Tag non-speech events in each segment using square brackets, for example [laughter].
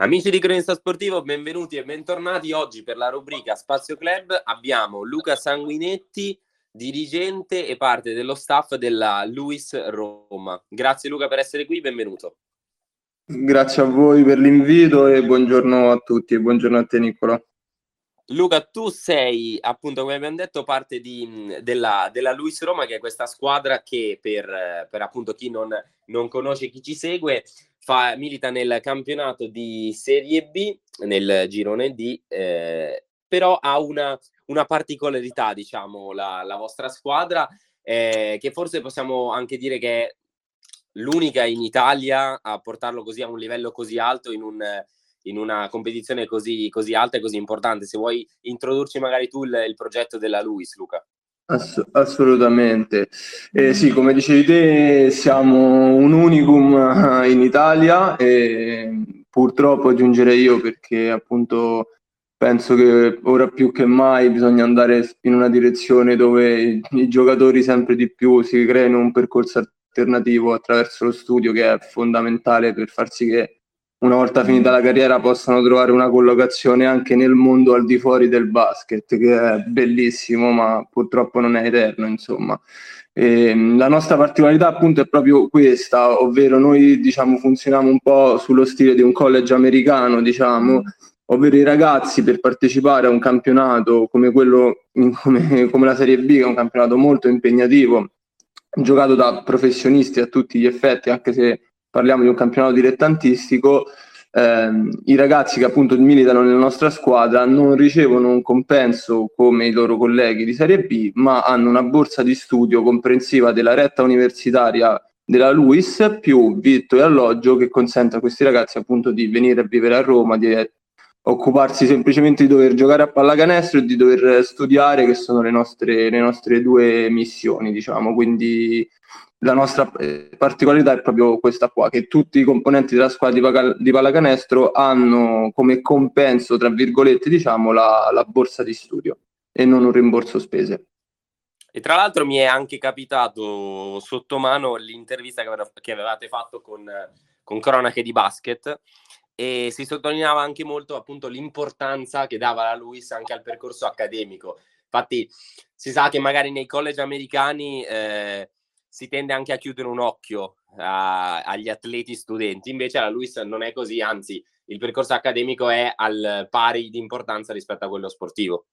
Amici di Cronista Sportivo, benvenuti e bentornati. Oggi per la rubrica Spazio Club abbiamo Luca Sanguinetti, dirigente e parte dello staff della Luis Roma. Grazie Luca per essere qui, benvenuto. Grazie a voi per l'invito e buongiorno a tutti e buongiorno a te Nicola. Luca, tu sei appunto, come abbiamo detto, parte di, della, della Luis Roma, che è questa squadra che per, per appunto chi non, non conosce, chi ci segue, fa, milita nel campionato di Serie B, nel girone D, eh, però ha una, una, particolarità, diciamo, la, la vostra squadra, eh, che forse possiamo anche dire che è l'unica in Italia a portarlo così a un livello così alto in, un, in una competizione così, così, alta e così importante. Se vuoi introdurci magari tu il, il progetto della Luis, Luca. Ass- assolutamente. Eh, sì, come dicevi te, siamo un unicum eh, in Italia e purtroppo aggiungerei io perché appunto penso che ora più che mai bisogna andare in una direzione dove i, i giocatori sempre di più si creino un percorso alternativo attraverso lo studio che è fondamentale per far sì che una volta finita la carriera possano trovare una collocazione anche nel mondo al di fuori del basket, che è bellissimo, ma purtroppo non è eterno, insomma. E la nostra particolarità appunto è proprio questa, ovvero noi diciamo funzioniamo un po' sullo stile di un college americano, diciamo, ovvero i ragazzi per partecipare a un campionato come quello [laughs] come, come la Serie B, che è un campionato molto impegnativo, giocato da professionisti a tutti gli effetti, anche se parliamo di un campionato dilettantistico, ehm, i ragazzi che appunto militano nella nostra squadra non ricevono un compenso come i loro colleghi di Serie B, ma hanno una borsa di studio comprensiva della retta universitaria della LUIS più vitto e alloggio che consente a questi ragazzi appunto di venire a vivere a Roma, di occuparsi semplicemente di dover giocare a pallacanestro e di dover studiare, che sono le nostre, le nostre due missioni, diciamo. Quindi la nostra eh, particolarità è proprio questa qua, che tutti i componenti della squadra di, pallacanestro hanno come compenso, tra virgolette, diciamo, la, la, borsa di studio e non un rimborso spese. E tra l'altro mi è anche capitato sotto mano l'intervista che, avevate fatto con, con Cronache di Basket e si sottolineava anche molto appunto l'importanza che dava la Luis anche al percorso accademico. Infatti si sa che magari nei college americani... Eh, si tende anche a chiudere un occhio a, agli atleti studenti, invece la Luis non è così, anzi il percorso accademico è al pari di importanza rispetto a quello sportivo.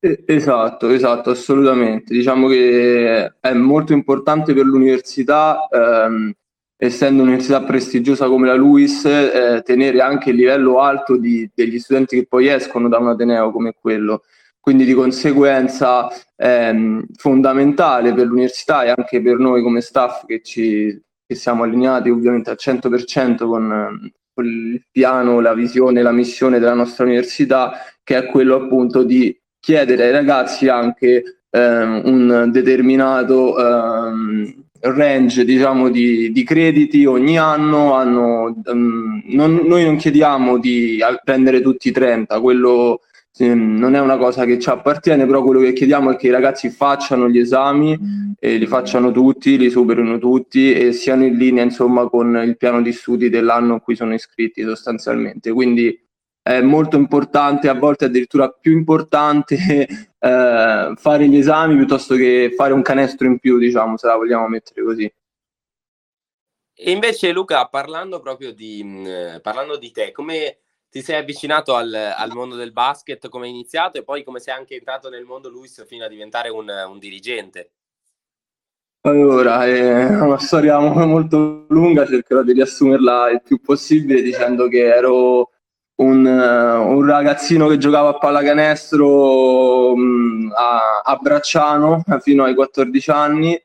Esatto, esatto, assolutamente. Diciamo che è molto importante per l'università, ehm, essendo un'università prestigiosa come la LUIS, eh, tenere anche il livello alto di, degli studenti che poi escono da un Ateneo come quello. Quindi di conseguenza ehm, fondamentale per l'università e anche per noi come staff che, ci, che siamo allineati ovviamente al 100% con, con il piano, la visione, la missione della nostra università, che è quello appunto di chiedere ai ragazzi anche ehm, un determinato ehm, range diciamo, di, di, crediti ogni anno. Hanno, um, non, noi non chiediamo di prendere tutti i 30, quello non è una cosa che ci appartiene, però quello che chiediamo è che i ragazzi facciano gli esami e li facciano tutti, li superino tutti e siano in linea insomma con il piano di studi dell'anno in cui sono iscritti sostanzialmente. Quindi è molto importante, a volte addirittura più importante [laughs] eh, fare gli esami piuttosto che fare un canestro in più, diciamo, se la vogliamo mettere così. E invece Luca, parlando proprio di, parlando di te, come ti sei avvicinato al, al, mondo del basket, come hai iniziato e poi come sei anche entrato nel mondo Luis fino a diventare un, un dirigente? Allora, è una storia [laughs] molto lunga, cercherò di riassumerla il più possibile dicendo che ero un, un ragazzino che giocava a pallacanestro mm, a, a Bracciano fino ai 14 anni,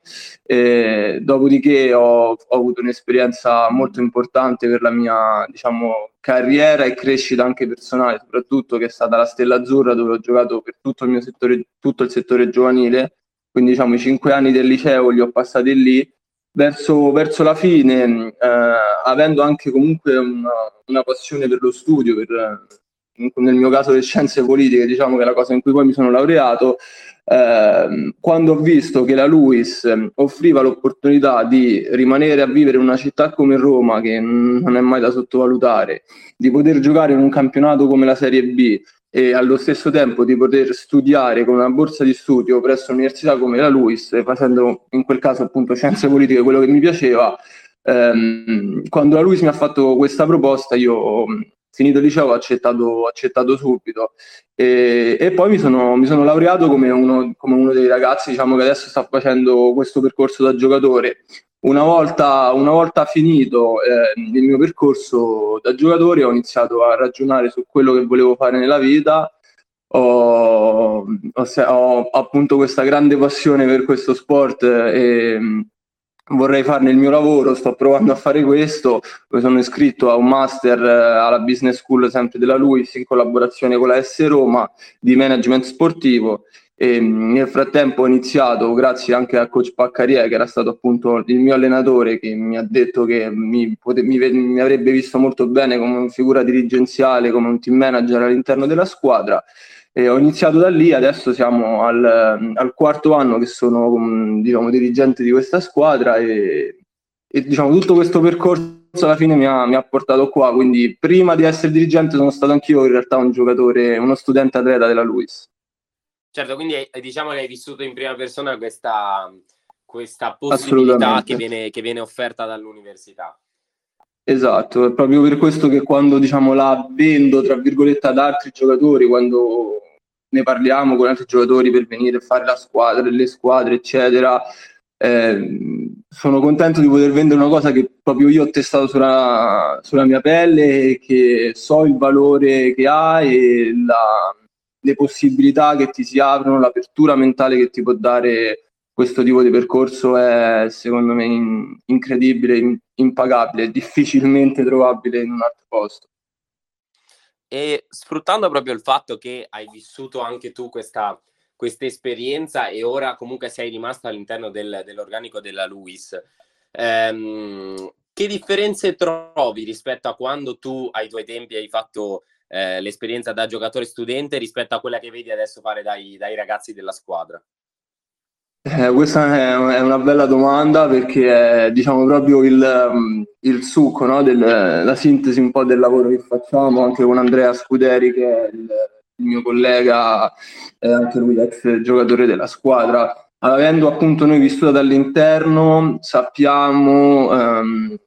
dopodiché ho, ho, avuto un'esperienza molto importante per la mia diciamo, carriera e crescita anche personale, soprattutto che è stata la Stella Azzurra dove ho giocato per tutto il mio settore, tutto il settore giovanile, quindi diciamo i cinque anni del liceo li ho passati lì verso, verso la fine, eh, avendo anche comunque una, una, passione per lo studio, per, nel mio caso le scienze politiche, diciamo che è la cosa in cui poi mi sono laureato, eh, quando ho visto che la LUIS offriva l'opportunità di rimanere a vivere in una città come Roma, che non è mai da sottovalutare, di poter giocare in un campionato come la Serie B e allo stesso tempo di poter studiare con una borsa di studio presso un'università come la LUIS, facendo in quel caso appunto scienze politiche quello che mi piaceva, ehm, quando la LUIS mi ha fatto questa proposta io finito il liceo ho accettato, accettato subito e, e, poi mi sono, mi sono laureato come uno, come uno, dei ragazzi diciamo, che adesso sta facendo questo percorso da giocatore. Una volta, una volta finito eh, il mio percorso da giocatore ho iniziato a ragionare su quello che volevo fare nella vita. Ho, ho, ho, appunto questa grande passione per questo sport e, vorrei farne il mio lavoro, sto provando a fare questo, mi sono iscritto a un master eh, alla business school sempre della LUIS in collaborazione con la S Roma di management sportivo e mm, nel frattempo ho iniziato grazie anche a coach Paccarie che era stato appunto il mio allenatore che mi ha detto che mi, pote- mi, mi avrebbe visto molto bene come figura dirigenziale, come un team manager all'interno della squadra e ho iniziato da lì, adesso siamo al, al quarto anno che sono diciamo, dirigente di questa squadra e, e diciamo, tutto questo percorso alla fine mi ha, mi ha, portato qua, quindi prima di essere dirigente sono stato anch'io in realtà un giocatore, uno studente atleta della Luis. Certo, quindi diciamo che hai vissuto in prima persona questa, questa possibilità che viene, che viene offerta dall'università. Esatto, è proprio per questo che quando diciamo la vendo tra virgolette ad altri giocatori, quando ne parliamo con altri giocatori per venire a fare la squadra, le squadre, eccetera, eh, sono contento di poter vendere una cosa che proprio io ho testato sulla, sulla mia pelle e che so il valore che ha e la, le possibilità che ti si aprono, l'apertura mentale che ti può dare questo tipo di percorso è secondo me in, incredibile, in, impagabile, difficilmente trovabile in un altro posto. E sfruttando proprio il fatto che hai vissuto anche tu questa, questa esperienza e ora comunque sei rimasto all'interno del, dell'organico della LUIS, ehm, che differenze trovi rispetto a quando tu ai tuoi tempi hai fatto eh, l'esperienza da giocatore studente rispetto a quella che vedi adesso fare dai, dai ragazzi della squadra? Eh, questa è una bella domanda perché è diciamo proprio il, il succo, no? Del, la sintesi un po' del lavoro che facciamo anche con Andrea Scuderi che è il, il mio collega, è anche lui ex giocatore della squadra. Avendo appunto noi vissuto dall'interno sappiamo ehm,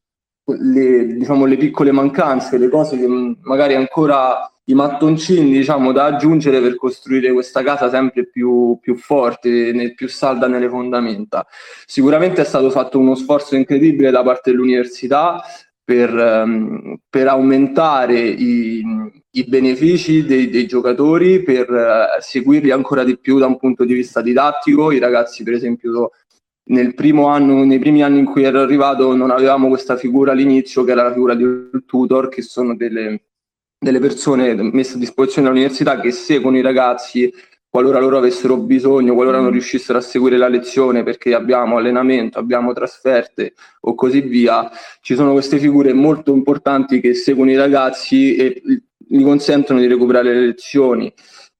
le, diciamo, le piccole mancanze, le cose che magari ancora i mattoncini diciamo, da aggiungere per costruire questa casa sempre più, più forte, nel, più salda nelle fondamenta. Sicuramente è stato fatto uno sforzo incredibile da parte dell'università per, um, per aumentare i, i benefici dei, dei, giocatori, per uh, seguirli ancora di più da un punto di vista didattico. I ragazzi, per esempio, nel primo anno, nei primi anni in cui ero arrivato, non avevamo questa figura all'inizio, che era la figura di tutor, che sono delle delle persone messe a disposizione dall'università che seguono i ragazzi qualora loro avessero bisogno, qualora non riuscissero a seguire la lezione perché abbiamo allenamento, abbiamo trasferte o così via, ci sono queste figure molto importanti che seguono i ragazzi e gli consentono di recuperare le lezioni.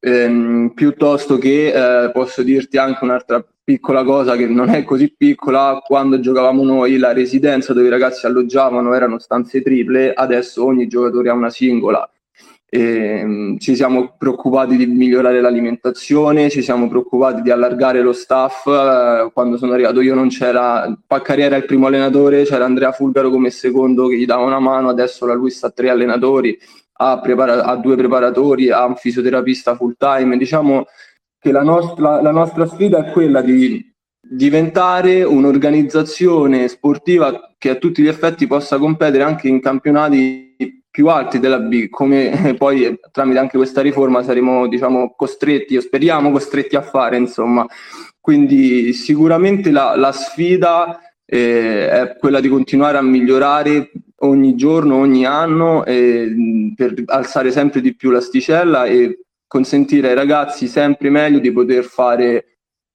Ehm, piuttosto che eh, posso dirti anche un'altra piccola cosa che non è così piccola, quando giocavamo noi la residenza dove i ragazzi alloggiavano erano stanze triple, adesso ogni giocatore ha una singola. E, um, ci siamo preoccupati di migliorare l'alimentazione, ci siamo preoccupati di allargare lo staff. Uh, quando sono arrivato io non c'era Paccarriera il primo allenatore, c'era Andrea Fulgaro come secondo che gli dava una mano, adesso la lui sta tre allenatori, ha, prepara- ha due preparatori, ha un fisioterapista full time. Diciamo che la nostra, la nostra sfida è quella di diventare un'organizzazione sportiva che a tutti gli effetti possa competere anche in campionati più alti della B, come [laughs] poi tramite anche questa riforma saremo diciamo, costretti, o speriamo costretti a fare, insomma. Quindi sicuramente la, la sfida eh, è quella di continuare a migliorare ogni giorno, ogni anno, eh, per alzare sempre di più l'asticella e consentire ai ragazzi sempre meglio di poter fare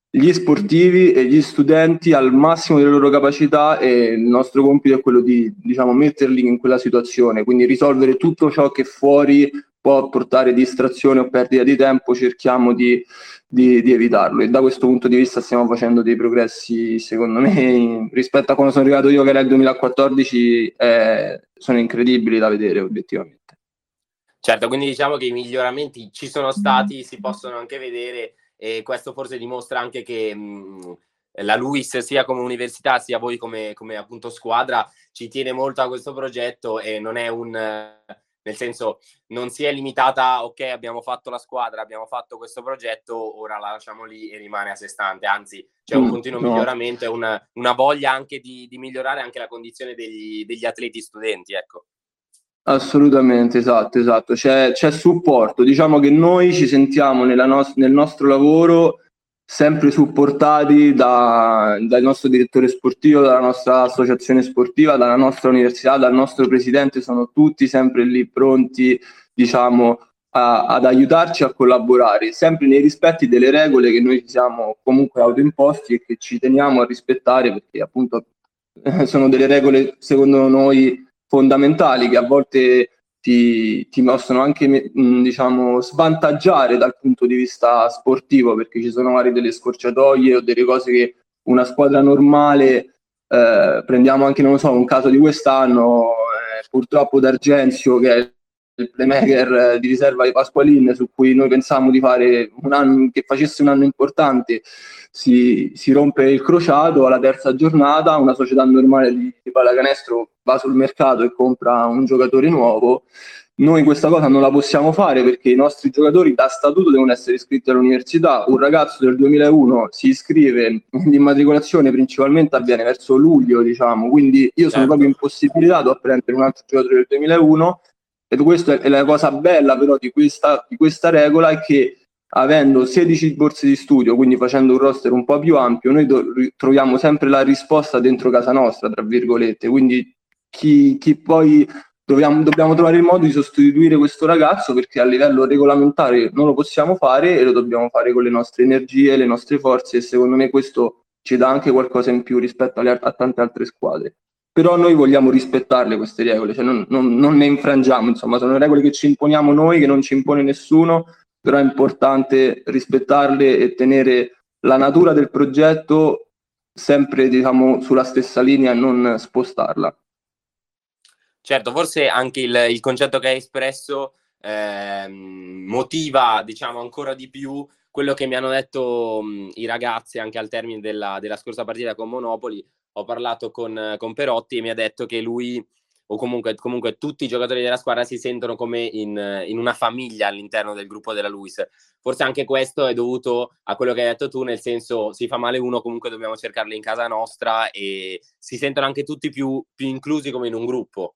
gli sportivi e gli studenti al massimo delle loro capacità e il nostro compito è quello di diciamo, metterli in quella situazione, quindi risolvere tutto ciò che fuori può portare distrazione o perdita di tempo, cerchiamo di, di, di, evitarlo. E da questo punto di vista stiamo facendo dei progressi, secondo me, [laughs] rispetto a quando sono arrivato io, che era il 2014, eh, sono incredibili da vedere obiettivamente. Certo, quindi diciamo che i miglioramenti ci sono stati, si possono anche vedere e questo forse dimostra anche che mh, la Luis sia come università sia voi come, come, appunto squadra ci tiene molto a questo progetto e non è un nel senso non si è limitata ok abbiamo fatto la squadra abbiamo fatto questo progetto ora la lasciamo lì e rimane a sé stante anzi c'è un mm, continuo no. miglioramento e una, una, voglia anche di, di, migliorare anche la condizione degli, degli atleti studenti ecco Assolutamente, esatto, esatto. C'è, c'è supporto. Diciamo che noi ci sentiamo no- nel nostro lavoro sempre supportati da, dal nostro direttore sportivo, dalla nostra associazione sportiva, dalla nostra università, dal nostro presidente, sono tutti sempre lì pronti, diciamo, a, ad aiutarci a collaborare, sempre nei rispetti delle regole che noi siamo comunque autoimposti e che ci teniamo a rispettare perché appunto [laughs] sono delle regole secondo noi fondamentali che a volte ti, ti possono anche mh, diciamo, svantaggiare dal punto di vista sportivo perché ci sono magari delle scorciatoie o delle cose che una squadra normale eh, prendiamo anche non so un caso di quest'anno eh, purtroppo D'Argenzio che è il playmaker di riserva di Pasqualin su cui noi pensavamo di fare un anno che facesse un anno importante si, si rompe il crociato alla terza giornata una società normale di, di pallacanestro va sul mercato e compra un giocatore nuovo noi questa cosa non la possiamo fare perché i nostri giocatori da statuto devono essere iscritti all'università. Un ragazzo del 2001 si iscrive, l'immatricolazione principalmente avviene verso luglio, diciamo, quindi io sono certo. proprio impossibilitato a prendere un altro giocatore del 2001 ed questa è la cosa bella però di questa, di questa regola è che avendo 16 borse di studio, quindi facendo un roster un po' più ampio, noi do- troviamo sempre la risposta dentro casa nostra, tra virgolette. Quindi chi, chi poi dobbiamo, dobbiamo, trovare il modo di sostituire questo ragazzo perché a livello regolamentare non lo possiamo fare e lo dobbiamo fare con le nostre energie, le nostre forze e secondo me questo ci dà anche qualcosa in più rispetto alle, a tante altre squadre però noi vogliamo rispettarle queste regole, cioè non, non, non, ne infrangiamo, insomma, sono regole che ci imponiamo noi, che non ci impone nessuno, però è importante rispettarle e tenere la natura del progetto sempre, diciamo, sulla stessa linea e non spostarla. Certo, forse anche il, il concetto che hai espresso eh, motiva, diciamo, ancora di più quello che mi hanno detto mh, i ragazzi anche al termine della, della scorsa partita con Monopoli, ho parlato con, con Perotti e mi ha detto che lui o comunque, comunque, tutti i giocatori della squadra si sentono come in, in, una famiglia all'interno del gruppo della Luis. Forse anche questo è dovuto a quello che hai detto tu, nel senso si fa male uno, comunque dobbiamo cercarlo in casa nostra e si sentono anche tutti più, più inclusi come in un gruppo.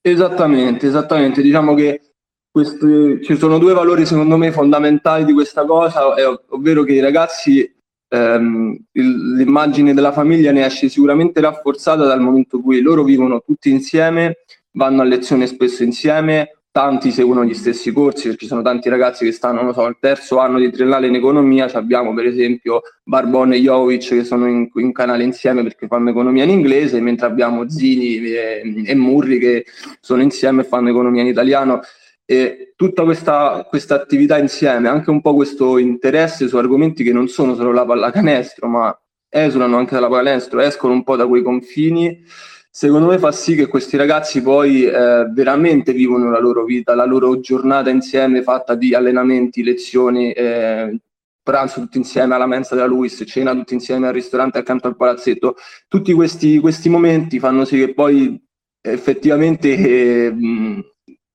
Esattamente, esattamente. Diciamo che questi, ci sono due valori secondo me fondamentali di questa cosa, ovvero che i ragazzi ehm, il, l'immagine della famiglia ne esce sicuramente rafforzata dal momento in cui loro vivono tutti insieme, vanno a lezione spesso insieme, tanti seguono gli stessi corsi, ci sono tanti ragazzi che stanno, non so, al terzo anno di triennale in economia, abbiamo per esempio Barbone e Jovic che sono in, in, canale insieme perché fanno economia in inglese, mentre abbiamo Zini e, e Murri che sono insieme e fanno economia in italiano. E tutta questa, questa, attività insieme, anche un po' questo interesse su argomenti che non sono solo la pallacanestro, ma esulano anche dalla pallacanestro, escono un po' da quei confini, secondo me fa sì che questi ragazzi poi eh, veramente vivono la loro vita, la loro giornata insieme fatta di allenamenti, lezioni, eh, pranzo tutti insieme alla mensa della Luis, cena tutti insieme al ristorante accanto al palazzetto. Tutti questi, questi momenti fanno sì che poi effettivamente eh,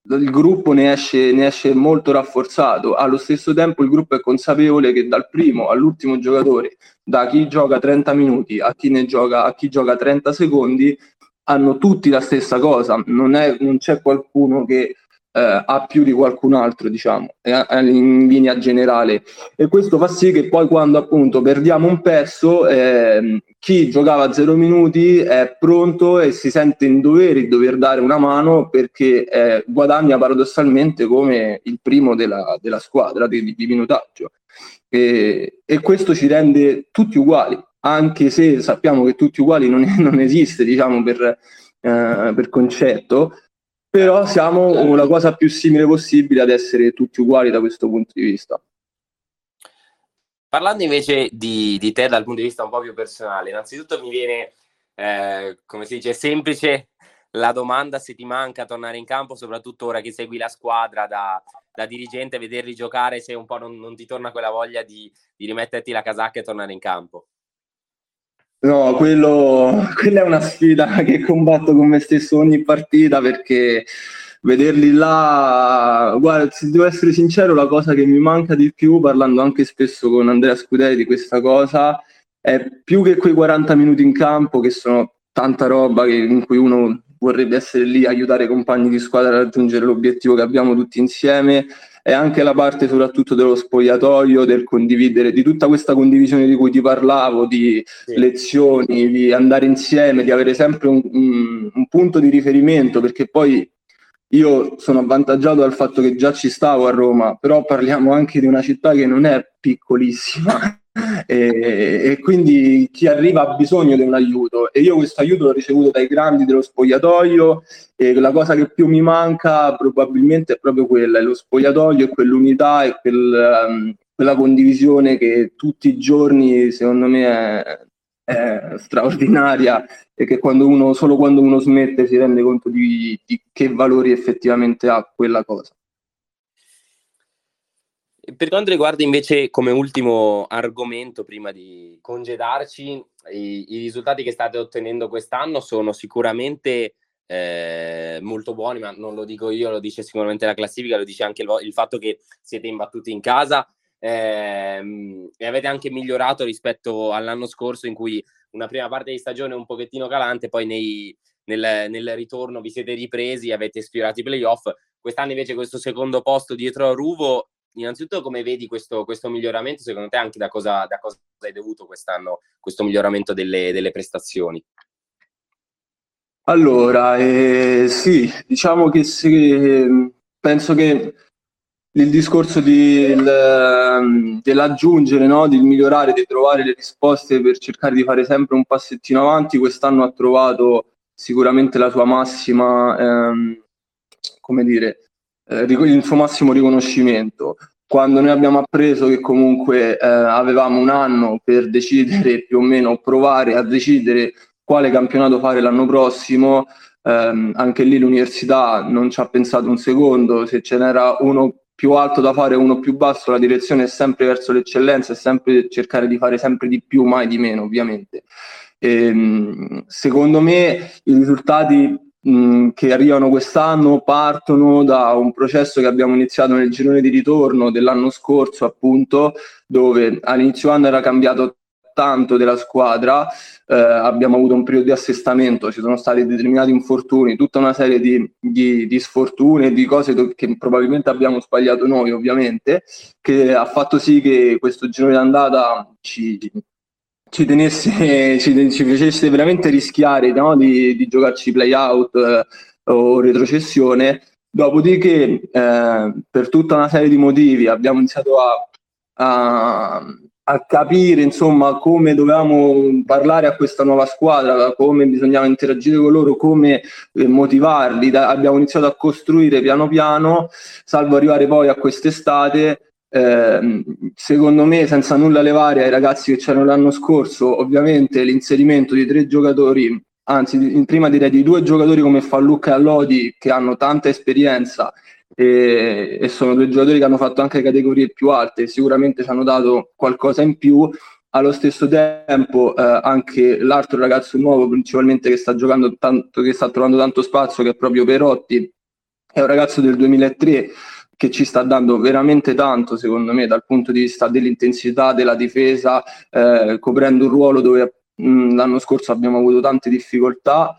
il gruppo ne esce, ne esce, molto rafforzato. Allo stesso tempo il gruppo è consapevole che dal primo all'ultimo giocatore, da chi gioca 30 minuti a chi ne gioca, a chi gioca 30 secondi, hanno tutti la stessa cosa. Non, è, non c'è qualcuno che eh, ha più di qualcun altro, diciamo, in linea generale. E questo fa sì che poi quando appunto perdiamo un pezzo, eh, chi giocava a zero minuti è pronto e si sente in dovere di dover dare una mano perché eh, guadagna paradossalmente come il primo della, della squadra di, di minutaggio. E, e, questo ci rende tutti uguali, anche se sappiamo che tutti uguali non, [laughs] non esiste, diciamo, per, eh, per concetto, però siamo la cosa più simile possibile ad essere tutti uguali da questo punto di vista. Parlando invece di, di te dal punto di vista un po' più personale, innanzitutto mi viene, eh, come si dice, semplice la domanda se ti manca tornare in campo, soprattutto ora che segui la squadra da, da dirigente, vederli giocare, se un po' non, non ti torna quella voglia di, di, rimetterti la casacca e tornare in campo. No, quello, quella è una sfida che combatto con me stesso ogni partita perché vederli là, guarda, se devo essere sincero, la cosa che mi manca di più, parlando anche spesso con Andrea Scuderi di questa cosa, è più che quei 40 minuti in campo, che sono tanta roba che, in cui uno vorrebbe essere lì, aiutare i compagni di squadra a raggiungere l'obiettivo che abbiamo tutti insieme, è anche la parte soprattutto dello spogliatoio, del condividere, di tutta questa condivisione di cui ti parlavo, di sì. lezioni, di andare insieme, di avere sempre un, un, un punto di riferimento, perché poi io sono avvantaggiato dal fatto che già ci stavo a Roma, però parliamo anche di una città che non è piccolissima. [laughs] E, e, quindi chi arriva ha bisogno di un aiuto. E io questo aiuto l'ho ricevuto dai grandi dello spogliatoio e la cosa che più mi manca probabilmente è proprio quella, è lo spogliatoio e quell'unità e quel, um, quella condivisione che tutti i giorni secondo me è, straordinaria e che quando uno, solo quando uno smette si rende conto di, di che valori effettivamente ha quella cosa. Per quanto riguarda invece come ultimo argomento, prima di congedarci, i, i risultati che state ottenendo quest'anno sono sicuramente eh, molto buoni, ma non lo dico io, lo dice sicuramente la classifica, lo dice anche il, il fatto che siete imbattuti in casa ehm, e avete anche migliorato rispetto all'anno scorso in cui una prima parte di stagione un pochettino calante, poi nei, nel, nel, ritorno vi siete ripresi, avete sfiorato i playoff. Quest'anno invece questo secondo posto dietro a Ruvo innanzitutto come vedi questo, questo, miglioramento, secondo te anche da cosa, da cosa hai dovuto quest'anno questo miglioramento delle, delle prestazioni? Allora, eh, sì, diciamo che se, penso che il discorso di, il, ehm, dell'aggiungere, no? di migliorare, di trovare le risposte per cercare di fare sempre un passettino avanti, quest'anno ha trovato sicuramente la sua massima, ehm, come dire, eh, il suo massimo riconoscimento. Quando noi abbiamo appreso che comunque eh, avevamo un anno per decidere più o meno, provare a decidere quale campionato fare l'anno prossimo, ehm, anche lì l'università non ci ha pensato un secondo, se ce n'era uno più alto da fare uno più basso, la direzione è sempre verso l'eccellenza, è sempre cercare di fare sempre di più, mai di meno ovviamente. E, ehm, secondo me i risultati che arrivano quest'anno partono da un processo che abbiamo iniziato nel girone di ritorno dell'anno scorso, appunto, dove all'inizio anno era cambiato tanto della squadra, eh, abbiamo avuto un periodo di assestamento, ci sono stati determinati infortuni, tutta una serie di, di, di sfortune, di cose che probabilmente abbiamo sbagliato noi ovviamente, che ha fatto sì che questo giro di andata ci, ci tenesse, [laughs] ci, ci facesse veramente rischiare no? di, di, giocarci play out eh, o retrocessione. Dopodiché, eh, per tutta una serie di motivi, abbiamo iniziato a, a, a, capire insomma come dovevamo parlare a questa nuova squadra, come bisognava interagire con loro, come eh, motivarli. Da, abbiamo iniziato a costruire piano piano, salvo arrivare poi a quest'estate eh, secondo me, senza nulla levare ai ragazzi che c'erano l'anno scorso, ovviamente l'inserimento di tre giocatori, anzi, in, prima direi di due giocatori come Fallucca e Allodi, che hanno tanta esperienza e, e, sono due giocatori che hanno fatto anche categorie più alte, sicuramente ci hanno dato qualcosa in più. Allo stesso tempo, eh, anche l'altro ragazzo nuovo, principalmente che sta giocando tanto, che sta trovando tanto spazio, che è proprio Perotti, è un ragazzo del 2003 che ci sta dando veramente tanto, secondo me, dal punto di vista dell'intensità della difesa, eh, coprendo un ruolo dove mh, l'anno scorso abbiamo avuto tante difficoltà.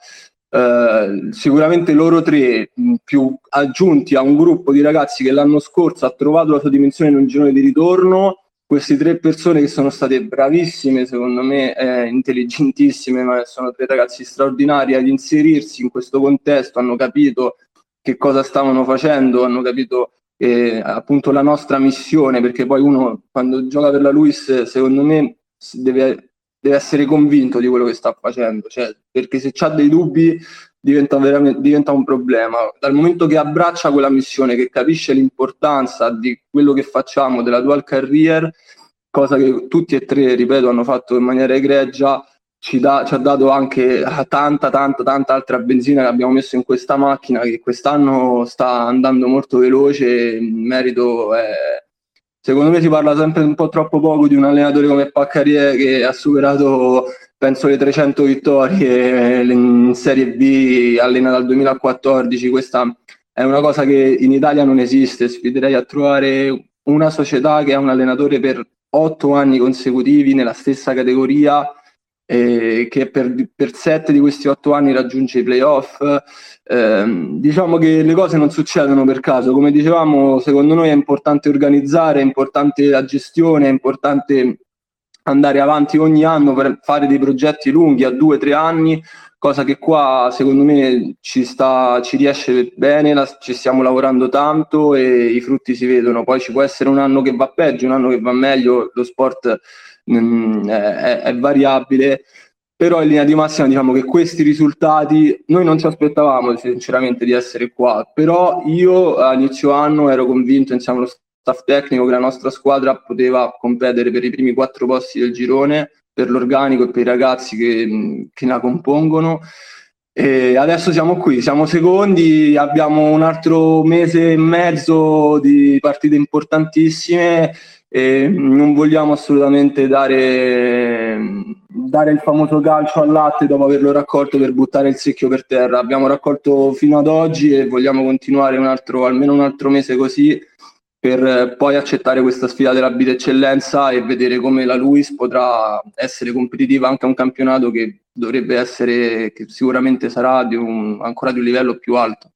Eh, sicuramente loro tre, più aggiunti a un gruppo di ragazzi che l'anno scorso ha trovato la sua dimensione in un girone di ritorno, queste tre persone che sono state bravissime, secondo me, eh, intelligentissime, ma sono tre ragazzi straordinari ad inserirsi in questo contesto, hanno capito che cosa stavano facendo, hanno capito eh, appunto la nostra missione, perché poi uno quando gioca per la Luis, secondo me, deve, deve essere convinto di quello che sta facendo, cioè, perché se ha dei dubbi diventa, diventa un problema. Dal momento che abbraccia quella missione, che capisce l'importanza di quello che facciamo, della dual career, cosa che tutti e tre, ripeto, hanno fatto in maniera egregia, ci, da, ci, ha dato anche tanta, tanta, tanta altra benzina che abbiamo messo in questa macchina che quest'anno sta andando molto veloce. Il merito è, secondo me si parla sempre un po' troppo poco di un allenatore come Paccarie che ha superato penso le 300 vittorie in Serie B, allena dal 2014. Questa è una cosa che in Italia non esiste. Sfiderei a trovare una società che ha un allenatore per otto anni consecutivi nella stessa categoria eh, che per, per, sette di questi otto anni raggiunge i playoff. Eh, diciamo che le cose non succedono per caso, come dicevamo, secondo noi è importante organizzare, è importante la gestione, è importante andare avanti ogni anno per fare dei progetti lunghi a due o tre anni, cosa che qua secondo me ci, sta, ci riesce bene, la, ci stiamo lavorando tanto e i frutti si vedono. Poi ci può essere un anno che va peggio, un anno che va meglio, lo sport mh, è, è, variabile, però in linea di massima diciamo che questi risultati noi non ci aspettavamo sinceramente di essere qua, però io a inizio anno ero convinto insieme allo staff tecnico che la nostra squadra poteva competere per i primi quattro posti del girone, per l'organico e per i ragazzi che, che la compongono. E adesso siamo qui, siamo secondi, abbiamo un altro mese e mezzo di partite importantissime e non vogliamo assolutamente dare, dare, il famoso calcio al latte dopo averlo raccolto per buttare il secchio per terra. Abbiamo raccolto fino ad oggi e vogliamo continuare un altro, almeno un altro mese così per poi accettare questa sfida della Bit Eccellenza e vedere come la Luis potrà essere competitiva anche a un campionato che dovrebbe essere, che sicuramente sarà di un, ancora di un livello più alto.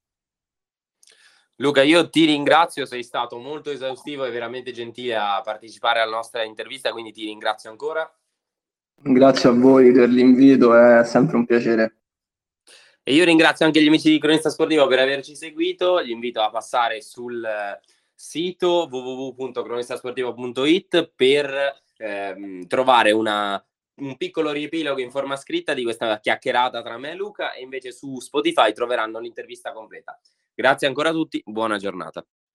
Luca, io ti ringrazio, sei stato molto esaustivo e veramente gentile a partecipare alla nostra intervista, quindi ti ringrazio ancora. Grazie a voi per l'invito, è sempre un piacere. E io ringrazio anche gli amici di Cronista Sportivo per averci seguito, li invito a passare sul sito www.cronistasportivo.it per ehm, trovare una, un piccolo riepilogo in forma scritta di questa chiacchierata tra me e Luca e invece su Spotify troveranno l'intervista completa. Grazie ancora a tutti, buona giornata.